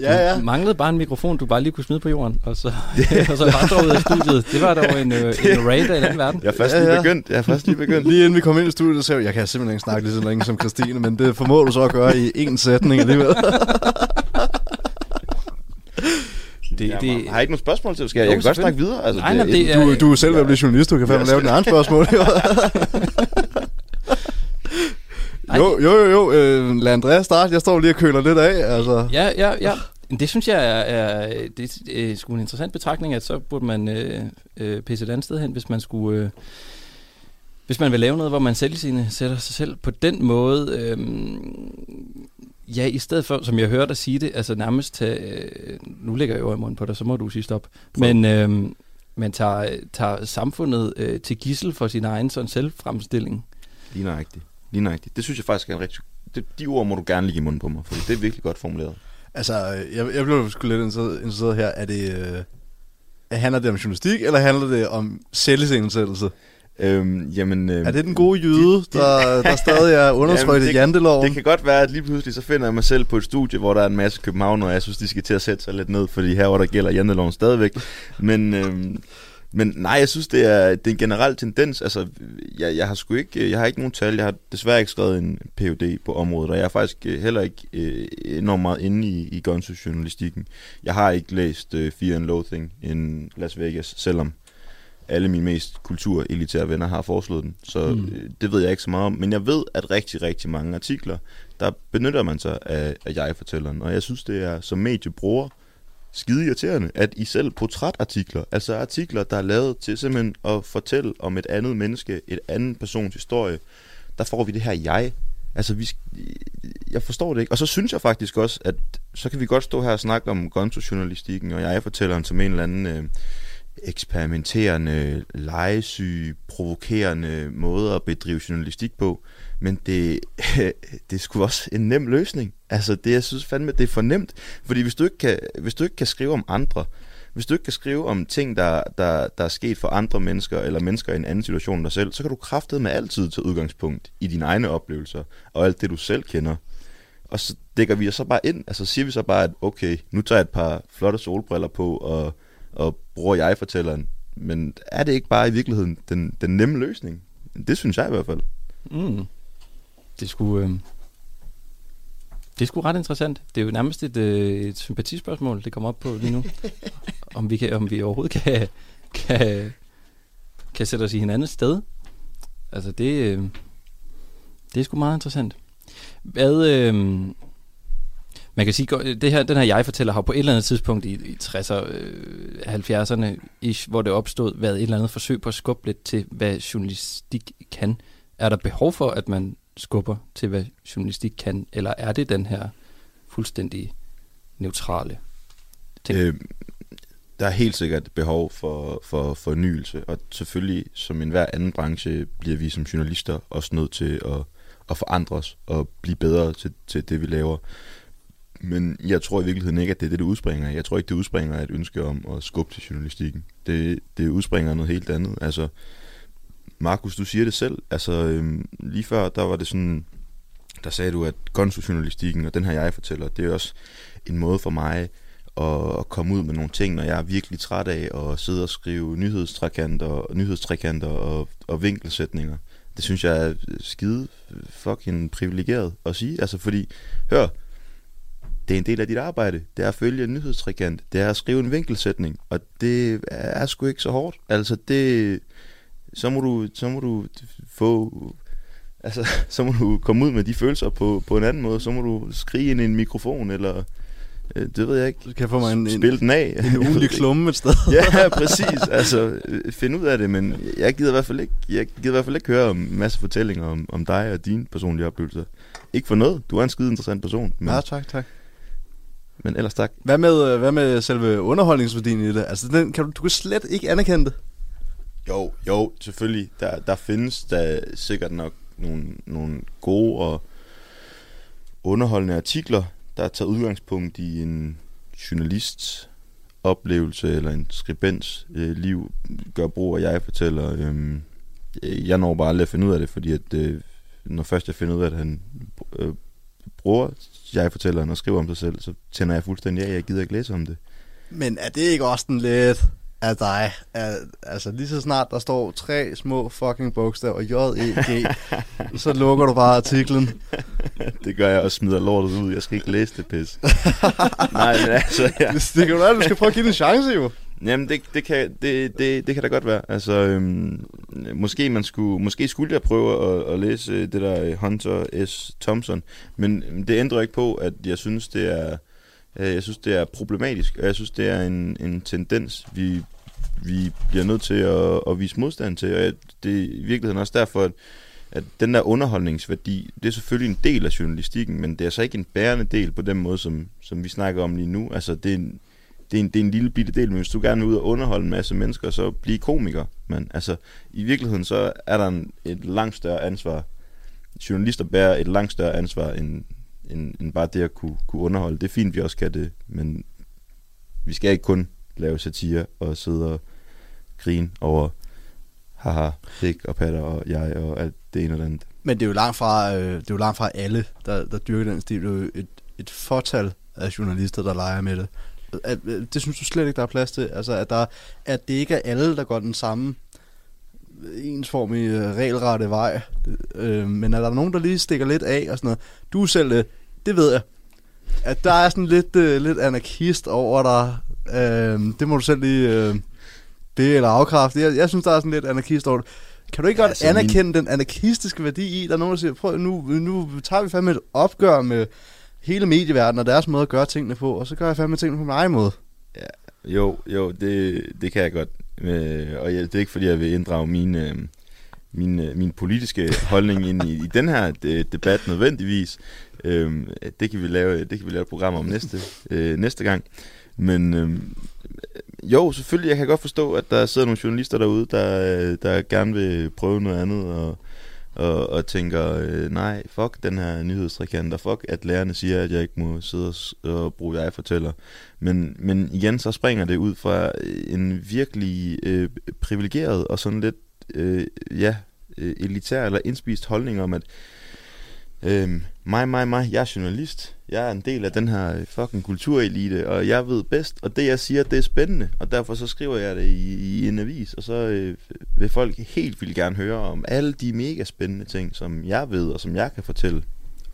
ja, ja. Du manglede bare en mikrofon, du bare lige kunne smide på jorden, og så, [laughs] [laughs] og så vandre ud af studiet. Det var dog en, øh, en raid af den verden. Jeg er først Ja, lige ja. begyndt. Jeg er først lige begyndt. Lige inden vi kom ind i studiet, så sagde jeg, jeg kan simpelthen ikke snakke lige så længe som Christine, men det formår du så at gøre i én sætning alligevel. Det, Det, det, har I ikke nogen spørgsmål til? Skal jeg, Jo, jeg kan godt snakke videre. Altså, Nej, nej, det er- Du, du er selv ved at blive journalist, du kan fandme Jeg lave dine egne spørgsmål. Jo, jo, jo, jo. Øh, lad Andreas starte. Jeg står lige og køler lidt af. Altså. Ja, ja, ja. Det synes jeg er, er det er sgu en interessant betragtning, at så burde man øh, øh, pisse et andet sted hen, hvis man skulle... Øh, hvis man vil lave noget, hvor man selv sine sætter sig selv på den måde, øh, ja, i stedet for, som jeg hørte dig sige det, altså nærmest tage, øh, nu lægger jeg jo i munden på dig, så må du sige stop, men øh, man tager, tager samfundet øh, til gissel for sin egen sådan selvfremstilling. Lige nøjagtigt. Lige nøjagtigt. Det synes jeg faktisk er en rigtig... Det, de ord må du gerne ligge i munden på mig, for det er virkelig godt formuleret. Altså, jeg, jeg blev sgu lidt interesseret, her. Er det, øh, handler det om journalistik, eller handler det om selvisensættelse? Øhm, jamen, øhm, Er det den gode jyde, der, der stadig er [laughs] undertrykt i janteloven? Det kan godt være, at lige pludselig så finder jeg mig selv på et studie, hvor der er en masse københavnere, og jeg synes, de skal til at sætte sig lidt ned, fordi her hvor der gælder janteloven stadigvæk. Men, øhm, men nej, jeg synes, det er, det er en generel tendens. Altså, jeg, jeg har sgu ikke, jeg har ikke nogen tal. Jeg har desværre ikke skrevet en PhD på området, og jeg er faktisk øh, heller ikke øh, enormt meget inde i, i journalistikken. Jeg har ikke læst øh, Fear and Loathing in Las Vegas, selvom alle mine mest kulturelitære venner har foreslået den. Så Mm. mm. det ved jeg ikke så meget om. Men jeg ved, at rigtig, rigtig mange artikler, der benytter man sig af, af jeg-fortælleren. Og jeg synes, det er som mediebruger skide irriterende, at I selv portrætartikler, altså artikler, der er lavet til simpelthen at fortælle om et andet menneske, et anden persons historie, der får vi det her jeg. Altså, vi, jeg forstår det ikke. Og så synes jeg faktisk også, at så kan vi godt stå her og snakke om gonzo-journalistikken, og jeg-fortælleren som en eller anden øh, eksperimenterende, legesyg, provokerende måde at bedrive journalistik på. Men det, [laughs] det er sgu også en nem løsning. Altså, det, jeg synes fandme, det er for nemt. Fordi hvis du ikke kan, hvis du ikke kan skrive om andre, hvis du ikke kan skrive om ting, der, der, der er sket for andre mennesker, eller mennesker i en anden situation end dig selv, så kan du kraftede med altid til udgangspunkt i dine egne oplevelser, og alt det, du selv kender. Og så dækker vi os så bare ind, altså siger vi så bare, at okay, nu tager jeg et par flotte solbriller på, og, og bruger jeg fortælleren. Men er det ikke bare i virkeligheden den, den nemme løsning? Det synes jeg i hvert fald. Mm. Det skulle... Øh, det er sgu ret interessant. Det er jo nærmest et, øh, et sympatispørgsmål, det kommer op på lige nu. [laughs] om, vi kan, om vi overhovedet kan, kan, kan sætte os i hinandens sted. Altså, det, øh, det er sgu meget interessant. Hvad... Øh, man kan sige, det her, den her jeg-fortæller har på et eller andet tidspunkt i, i 60'erne, øh, 70'erne, ish, hvor det opstod, været et eller andet forsøg på at skubbe lidt til, hvad journalistik kan. Er der behov for, at man skubber til, hvad journalistik kan, eller er det den her fuldstændig neutrale ting? Øh, der er helt sikkert behov for, for fornyelse, og selvfølgelig, som enhver anden branche, bliver vi som journalister også nødt til at, at forandre os og blive bedre til, til det, vi laver. Men jeg tror i virkeligheden ikke, at det er det, det udspringer. Jeg tror ikke, det udspringer et ønske om at skubbe til journalistikken. Det, det udspringer noget helt andet. Altså, Markus, du siger det selv. Altså, øhm, lige før, der var det sådan, der sagde du, at konstfjournalistikken og den her jeg fortæller, det er også en måde for mig at, at komme ud med nogle ting, når jeg er virkelig træt af at sidde og skrive nyhedstrækanter, nyhedstrækanter og, og vinkelsætninger. Det synes jeg er skide fucking privilegeret at sige. Altså fordi, hør, det er en del af dit arbejde. Det er at følge en nyhedstrækant. Det er at skrive en vinkelsætning. Og det er sgu ikke så hårdt. Altså det... Så må du, så må du få... Altså, [laughs] så må du komme ud med de følelser på, på en anden måde. Så må du skrige ind i en mikrofon, eller... øh, Det ved jeg ikke. Så kan få mig en, Spil den af. en [laughs] ugenlig klumme et sted. [laughs] ja, præcis. Altså, øh, find ud af det, men jeg gider i hvert fald ikke, jeg gider i hvert fald ikke høre om en masse fortællinger om, om dig og dine personlige oplevelser. Ikke for noget. Du er en skide interessant person, men, Ja, tak, tak. men ellers tak. Hvad med, øh, hvad med selve underholdningsværdien i det? Altså, den, kan du, du kan slet ikke anerkende det. Jo, jo, selvfølgelig. Der, der findes der sikkert nok nogle, nogle gode og underholdende artikler, der tager udgangspunkt i en journalists oplevelse eller en skribents øh, liv, gør brug af jeg fortæller. Øh, jeg når bare aldrig at finde ud af det, fordi at, øh, når først jeg finder ud af, at han øh, bruger jeg fortæller og skriver om sig selv, så tænder jeg fuldstændig af, jeg gider ikke læse om det. Men er det ikke også den lidt af dig? Er, altså, lige så snart der står tre små fucking bogstaver, J, E, G, [laughs] så lukker du bare artiklen. Det gør jeg og smider lortet ud. Jeg skal ikke læse det pis. [laughs] Nej, men altså, ja. Det, det kan jo være, du skal prøve at give det en chance, jo. Jamen, det, det, kan, det, det, det kan da godt være. Altså, øhm, måske, man skulle, måske skulle jeg prøve at, at læse øh, det der øh, Hunter S. Thompson, men det ændrer ikke på, at jeg synes, det er, Øh, jeg synes, det er problematisk, og jeg synes, det er en, en tendens, vi, vi bliver nødt til at, at vise modstand til, og jeg- det er i virkeligheden også derfor, at, at den der underholdningsværdi, det er selvfølgelig en del af journalistikken, men det er så ikke en bærende del på den måde, som, som vi snakker om lige nu. Altså, det er en, det er, en, det er en lille bitte del, men hvis du gerne vil ud og underholde en masse mennesker, så blive komiker. Men altså, i virkeligheden så er der en, et langt større ansvar. Journalister bærer et langt større ansvar, end, end, end bare det at kunne, kunne underholde. Det er fint, vi også kan det, men vi skal ikke kun lave satire og sidde og grine over haha, pik og patter og jeg og alt det ene og det andet. Men det er jo langt fra, øh, det er jo langt fra alle, der, der dyrker den stil. Det er jo et, et fortal af journalister, der leger med det. At, øh, det synes du slet ikke, der er plads til. Altså, at, der, at det ikke er alle, der går den samme ensformige, øh, regelrette vej. Øh, men er der nogen, der lige stikker lidt af og sådan noget? Du er selv, øh, det ved jeg, at der er sådan lidt, øh, lidt anarkist over dig. Øh, det må du selv lige øh, det eller afkræfte. Jeg, jeg synes, der er sådan lidt anarkist over det. Kan du ikke godt Altså, altså, min- anerkende den anarkistiske værdi i? Der er nogen, der siger, prøv nu, nu tager vi fandme et opgør med hele medieverdenen og deres måde at gøre tingene på, og så gør jeg fandme tingene på min egen måde. Jo, jo, det, det kan jeg godt. Øh, og jeg, det er ikke, fordi jeg vil inddrage min, øh, min, øh, min politiske holdning ind i, i den her de, debat nødvendigvis. Øh, det, kan vi lave, det kan vi lave et program om næste, øh, næste gang. Men øh, jo, selvfølgelig, jeg kan godt forstå, at der sidder nogle journalister derude, der, øh, der gerne vil prøve noget andet, og, og, og tænker, øh, nej, fuck den her nyhedstrikant, og fuck, at lærerne siger, at jeg ikke må sidde og, og bruge jeg-fortæller. Men, men igen, så springer det ud fra øh, en virkelig øh, privilegeret og sådan lidt, øh, ja, øh, elitær eller indspist holdning om, at øh, mig, mig, mig, jeg er journalist. Jeg er en del af den her fucking kulturelite, og jeg ved bedst, og det jeg siger, det er spændende, og derfor så skriver jeg det i, i en avis, og så øh, vil folk helt vildt gerne høre om alle de mega spændende ting, som jeg ved, og som jeg kan fortælle,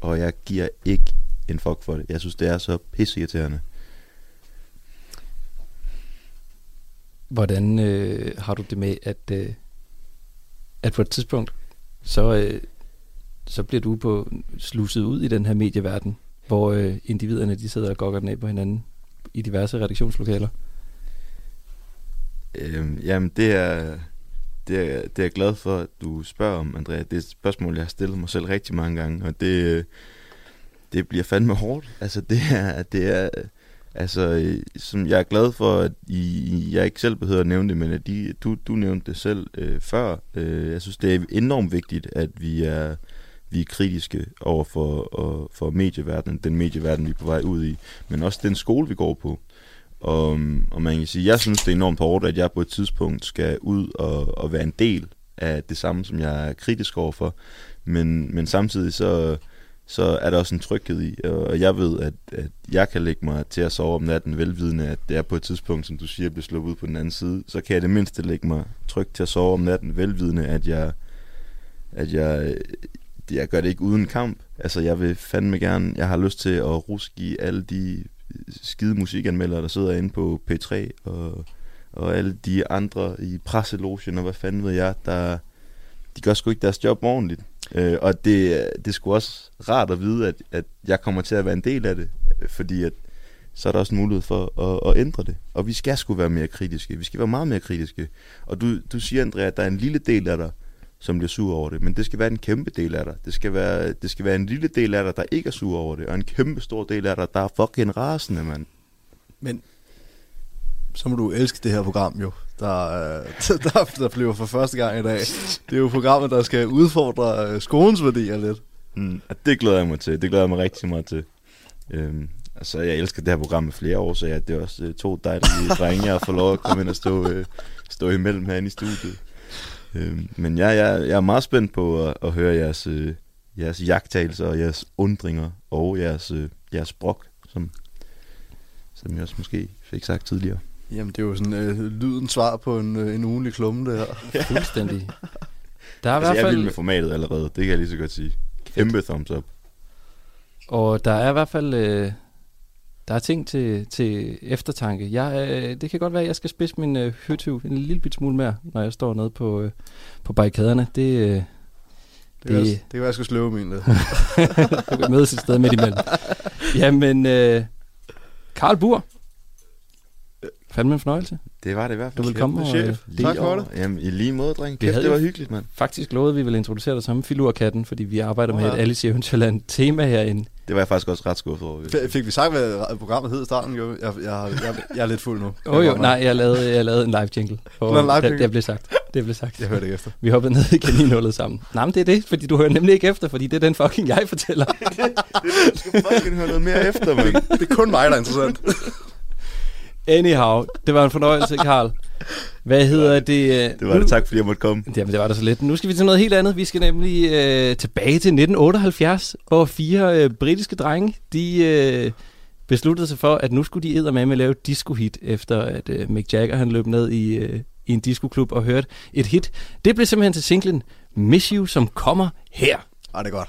og jeg giver ikke en fuck for det. Jeg synes, det er så pisseirriterende. Hvordan øh, har du det med, at, øh, at på et tidspunkt, så, øh, så bliver du på sluset ud i den her medieverden, hvor øh, individerne de sidder og gokker den af på hinanden i diverse redaktionslokaler? Øhm, jamen, det er, det, er, det er jeg glad for, at du spørger om, Andrea. Det er et spørgsmål, jeg har stillet mig selv rigtig mange gange, og det, øh, det bliver fandme hårdt. Altså, det er, det er, Altså, øh, som jeg er glad for, at I, jeg ikke selv behøver at nævne det, men at de, du, du nævnte det selv øh, før. Øh, jeg synes, det er enormt vigtigt, at vi er, vi er kritiske over for, og, for medieverdenen, den medieverden, vi er på vej ud i, men også den skole, vi går på. Og, og man kan sige, jeg synes, det er enormt hårdt, at jeg på et tidspunkt skal ud og, og være en del af det samme, som jeg er kritisk overfor. Men, men samtidig så, så er der også en tryghed i, og jeg ved, at, at jeg kan lægge mig til at sove om natten, velvidende, at det er på et tidspunkt, som du siger, bliver sluppet ud på den anden side, så kan jeg det mindste lægge mig trygt til at sove om natten, velvidende, at jeg, at jeg, jeg gør det ikke uden kamp. Altså, jeg vil fandme gerne, jeg har lyst til at ruske i alle de øh, skide musikanmeldere, der sidder inde på P3, og, og alle de andre i presselogen, og hvad fanden ved jeg, der, de gør sgu ikke deres job ordentligt. Øh, og det, det er sgu også rart at vide, at, at jeg kommer til at være en del af det, fordi at, så er der også en mulighed for at, at ændre det. Og vi skal sgu være mere kritiske. Vi skal være meget mere kritiske. Og du, du siger, Andrea, at der er en lille del af dig, som bliver sur over det. Men det skal være en kæmpe del af dig. Det skal være, det skal være en lille del af dig, der ikke er sur over det. Og en kæmpe stor del af dig, der er fucking rasende, mand. Men så må du elske det her program jo, der, øh, [laughs] der, der bliver for første gang i dag. Det er jo programmet, der skal udfordre øh, skolens værdier lidt. Mm, det glæder jeg mig til. Det glæder jeg mig rigtig meget til. Øhm, altså, jeg elsker det her program med flere år, så ja, det er også øh, to dejlige drenge, jeg fået lov at komme ind og stå, øh, stå imellem herinde i studiet. Øhm, men ja, jeg, jeg er meget spændt på at, at høre jeres, øh, jeres jagttagelser og jeres undringer og jeres, øh, jeres brok, som, som jeg også måske fik sagt tidligere. Jamen, det er jo sådan øh, lydens svar på en, øh, en ugenlig klumme, det her. [laughs] Fuldstændig. Der er i Altså, hvert jeg er vild fald, med formatet allerede, det kan jeg lige så godt sige. Kæmpe thumbs up. og der er i hvert fald, øh, der er ting til, til eftertanke. Jeg, øh, det kan godt være, at jeg skal spidse min øh, høtyv en lille bit smule mere, når jeg står nede på, øh, på barrikaderne. Det, øh, Det, det, kan, Det- det kan være, jeg skal sløve min lidt. [laughs] Du kan mødes et sted midt imellem. Jamen, øh, Karl Bur. Fandme en fornøjelse. Det var det i hvert fald. Du vil komme Kæmpe og, chef. øh, Lige Tak for det. Jamen, i lige måde, dreng. Kæft, havde det var hyggeligt, mand. Faktisk lovede, at vi ville introducere dig som filurkatten, fordi vi arbejder med ja. et Alice i Eventyrland tema herinde. Det var jeg faktisk også ret skuffet over. F- Fik vi sagt, hvad programmet hed i starten? Jo, jeg, jeg, jeg, jeg er lidt fuld nu. Åh oh, jo, nej, jeg lavede, jeg lavede en live jingle. Lavede en live det, jingle? det blev sagt. Det blev sagt. Jeg hørte ikke efter. Vi hoppede ned i kaninhullet sammen. Nej, men det er det, fordi du hører nemlig ikke efter, fordi det er den fucking jeg fortæller. [laughs] Du skal fucking høre noget mere efter, mand. Det er kun mig, der er interessant. Anyhow, det var en fornøjelse, Karl. Hvad hedder det? øh, Det var det. Tak, fordi jeg måtte komme. Jamen, det var da så lidt. Nu skal vi til noget helt andet. Vi skal nemlig øh, tilbage til 1978, hvor fire øh, britiske drenge, de øh, besluttede sig for, at nu skulle de eddermame med lave et disco-hit, efter at øh, Mick Jagger han løb ned i, øh, i en discoklub og hørte et hit. Det blev simpelthen til singlen Miss You, som kommer her. Ej, det er godt.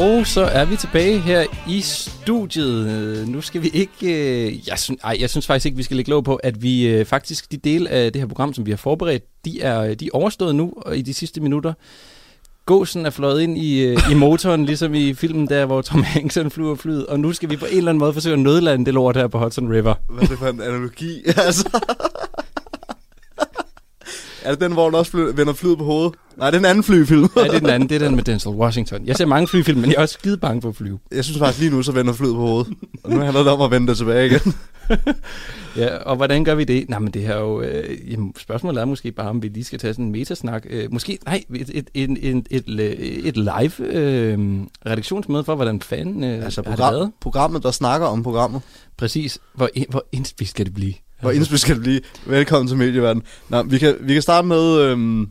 Og så er vi tilbage her i studiet. Nu skal vi ikke... Øh, jeg, synes, ej, jeg synes faktisk ikke, vi skal lægge lov på, at vi øh, faktisk, de dele af det her program, som vi har forberedt, de er, de er overstået nu og i de sidste minutter. Gåsen er fløjet ind i, øh, i motoren, ligesom i filmen der, hvor Tom Hanks han flyver flyet. Og nu skal vi på en eller anden måde forsøge at nødlande det lort her på Hudson River. Hvad er det for en analogi? [laughs] altså er det den, hvor den også fly, vender flyet på hovedet? Nej, det er en anden flyfilm. Ja, det er den anden. Det er den med Denzel Washington. Jeg ser mange flyfilm, men jeg er også skide bange for at flyve. Jeg synes faktisk lige nu, så vender flyet på hovedet. Og nu handler det om at vende det tilbage igen. [laughs] Ja, og hvordan gør vi det? Nej, men det her er jo... Øh, jamen, spørgsmålet er måske bare, om vi lige skal tage sådan en metasnak. Øh, måske, nej, et, et, et, et, et, et live øh, redaktionsmøde for, hvordan fanden øh, Altså har det været. program, programmet, der snakker om programmet. Præcis. Hvor, hvor indspist skal det blive? Hvor indspil skal det blive. Velkommen til Medieverden. Nå, vi kan, vi kan starte med... Øhm,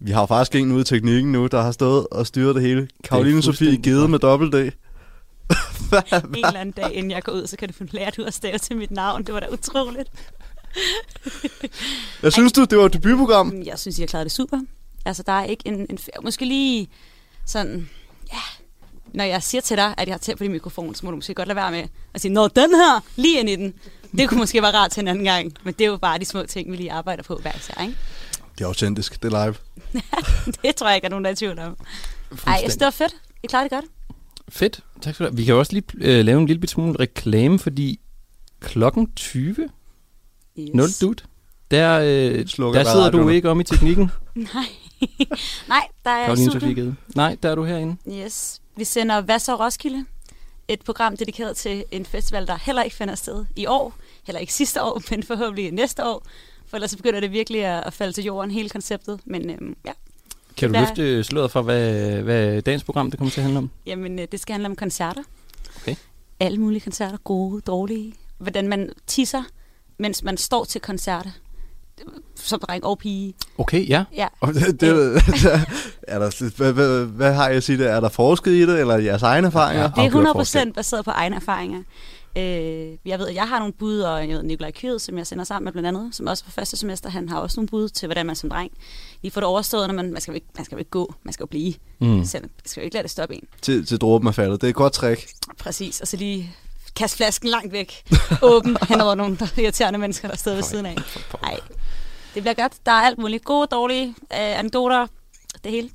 vi har jo faktisk en ude i teknikken nu, der har stået og styret det hele. Karoline Sofie Gede med dobbelt D. [laughs] En eller anden dag, inden jeg går ud, så kan du få lært ud at stave til mit navn. Det var da utroligt. Hvad synes du, det var et debutprogram? Jeg synes, I har klaret det super. Altså, der er ikke en... en måske lige sådan... Ja, når jeg siger til dig, at jeg har tæt på din mikrofon, så må du måske godt lade være med at sige, Nå, den her, lige ind i den. Det kunne måske være rart til en anden gang. Men det er jo bare de små ting, vi lige arbejder på hver især, ikke? Det er autentisk, det er live. [laughs] Det tror jeg ikke, at nogen der er i tvivl om. Ej, jeg synes, det var fedt. I klarede det godt. Fedt. Tak skal du have. Vi kan også lige øh, lave en lille bit smule reklame, fordi klokken 20, Yes. 0 dude, der, øh, Slukker der sidder du ikke om i teknikken, [laughs] Nej. Nej, der er Gede. Nej, der er du herinde. Yes. Vi sender Hvad så Roskilde? Et program dedikeret til en festival, der heller ikke finder sted i år. Heller ikke sidste år, [laughs] men forhåbentlig næste år. For ellers begynder det virkelig at, at falde til jorden, hele konceptet. Men øhm, ja, Kan du løfte sløret for, hvad, hvad dagens program det kommer til at handle om? jamen, øh, det skal handle om koncerter. Okay. Alle mulige koncerter, gode, dårlige. Hvordan man tisser, mens man står til koncerter. Som dreng og pige. Okay, ja. Ja, [laughs] det, det, er der, hvad, hvad, hvad har jeg at sige det? Er der forsket i det, eller jeres egne erfaringer? Ja. Det er Afgjort 100% forskel. baseret på egne erfaringer. Øh, jeg ved, at jeg har nogle bud, og jeg ved, Nikolaj Kyed, som jeg sender sammen med blandt andet, som også på første semester, han har også nogle bud til, hvordan man som dreng lige får det overstået, når man, man, skal ikke, man skal jo ikke gå, man skal jo blive. Mm. Så man skal jo ikke lade det stoppe en. Til, til dråben er faldet. Det er et godt trick. Præcis, og så lige kaste flasken langt væk, åben hen over nogle der irriterende mennesker, der sidder ved siden af. Nej, det bliver godt. Der er alt muligt. Gode, dårlige øh, anekdoter, det hele.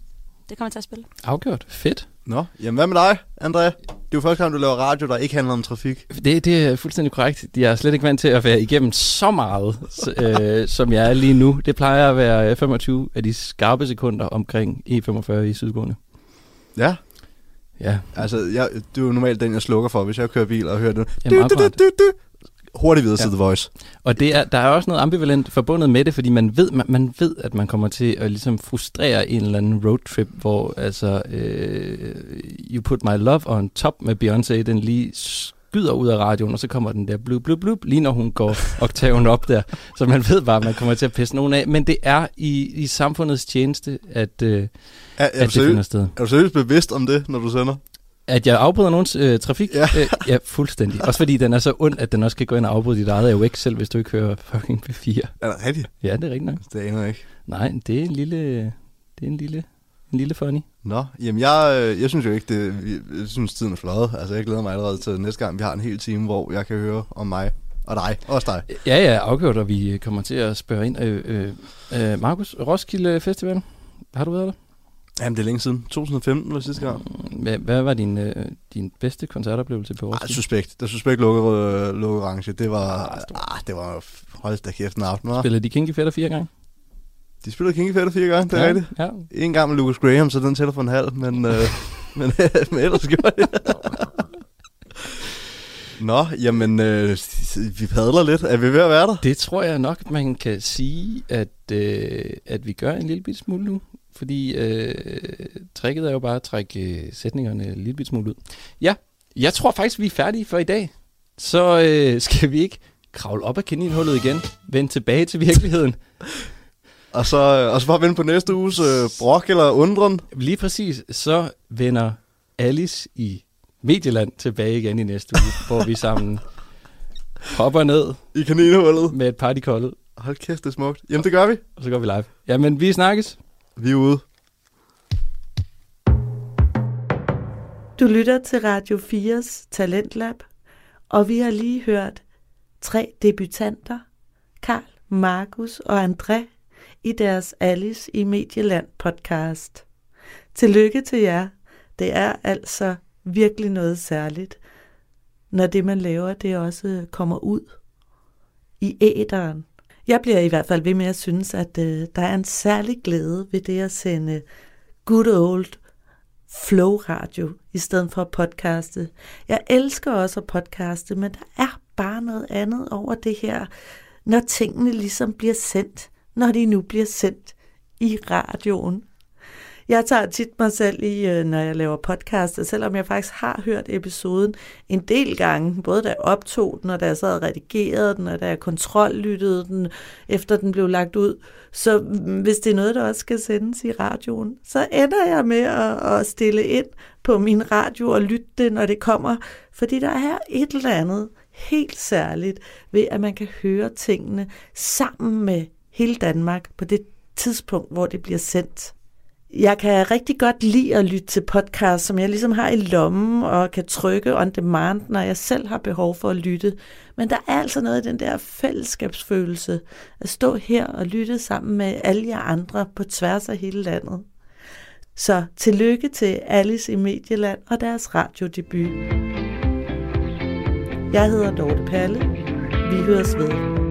Det kommer til at spille. Afgjort. Fedt. Nå, jamen hvad med dig, André? Det er jo første gang, du laver radio, der ikke handler om trafik. Det, det er fuldstændig korrekt. Jeg er slet ikke vant til at være igennem så meget, øh, som jeg er lige nu. Det plejer at være 25 af de skarpe sekunder omkring E45 i Sydgående. Ja, Ja, altså jeg, det er jo normalt den, jeg slukker for, hvis jeg kører bil og hører det. Jamen, Du, du, du, du, du. Hurtigt videre til Ja. The Voice. og det er, der er også noget ambivalent forbundet med det, fordi man ved, man, man ved, at man kommer til at ligesom frustrere en eller anden roadtrip, hvor altså øh, You Put My Love on Top med Beyoncé, den lige skyder ud af radioen, og så kommer den der blub, blub, blub, lige når hun går oktaven op der. Så man ved bare, at man kommer til at pisse nogen af. Men det er i, i samfundets tjeneste, at, øh, Er, er, at det finder sted. er du seriøst bevidst om det, når du sender? At jeg afbryder nogens øh, trafik? Ja. Øh, ja, fuldstændig. Også fordi den er så ond, at den også kan gå ind og afbryde dit eget AUX, selv hvis du ikke hører fucking P4. Er det rigtigt? Ja, det er rigtigt nok. Det aner jeg ikke. Nej, det er en lille, det er en lille, en lille funny. Nå, jamen jeg, øh, jeg synes jo ikke, det, jeg synes tiden er flot. Altså jeg glæder mig allerede til næste gang, vi har en hel time, hvor jeg kan høre om mig og dig. Også dig. Ja, ja, afgjort, og vi kommer til at spørge ind. Øh, øh, øh, Markus, Roskilde Festival, har du været der? Jamen det er længe siden. 2015 var sidste gang. Hvad, hvad var din, øh, din bedste koncertoplevelse på Ej, Roskilde? suspekt. Der suspekt lukket, øh, orange. Det var, Ah, ah, det var, hold da kæft en aften, hva'? Spillede de Kinky Fætter fire gange? De spillede King Fetter fire gange, det er ja, rigtigt. Ja, En gang med Lucas Graham, så den tæller for en halv, men, øh, [laughs] men, men ellers gjorde det. Nå, jamen, øh, vi padler lidt. Er vi ved at være der? Det tror jeg nok, man kan sige, at, øh, at vi gør en lille bit smule nu. Fordi øh, tricket er jo bare at trække øh, sætningerne en lille smule ud. Ja, jeg tror faktisk, vi er færdige for i dag. Så øh, [laughs] skal vi ikke kravle op af kaninhullet igen, vende tilbage til virkeligheden. [laughs] Og så, og så bare vente på næste uges øh, brok eller undren. Lige præcis, så vender Alice i Medieland tilbage igen i næste uge, hvor vi sammen [laughs] hopper ned I kaninhullet. med et partykoldet, Hold kæft, det er smukt. Jamen, det gør vi. og så går vi live. Jamen, vi snakkes. Vi er ude. Du lytter til Radio 4's Talentlab, og vi har lige hørt tre debutanter, Karl, Markus og André, i deres Alice i Medieland podcast. Tillykke til jer. Det er altså virkelig noget særligt, når det, man laver, det også kommer ud i æderen. Jeg bliver i hvert fald ved med at synes, at øh, der er en særlig glæde ved det at sende good old flow radio i stedet for at podcaste. Jeg elsker også at podcaste, men der er bare noget andet over det her, når tingene ligesom bliver sendt, når de nu bliver sendt i radioen. Jeg tager tit mig selv i, øh, når jeg laver podcast, og selvom jeg faktisk har hørt episoden en del gange, både da jeg optog den, og da jeg sad og redigerede den, og da jeg kontrollyttede den, efter den blev lagt ud. Så hvis det er noget, der også skal sendes i radioen, så ender jeg med at, at stille ind på min radio og lytte det, når det kommer. Fordi der er et eller andet helt særligt ved, at man kan høre tingene sammen med hele Danmark på det tidspunkt, hvor det bliver sendt. Jeg kan rigtig godt lide at lytte til podcast, som jeg ligesom har i lommen og kan trykke on demand, når jeg selv har behov for at lytte. Men der er altså noget i den der fællesskabsfølelse at stå her og lytte sammen med alle jer andre på tværs af hele landet. Så tillykke til Alice i Medieland og deres radiodebut. Jeg hedder Dorte Palle. Vi høres ved.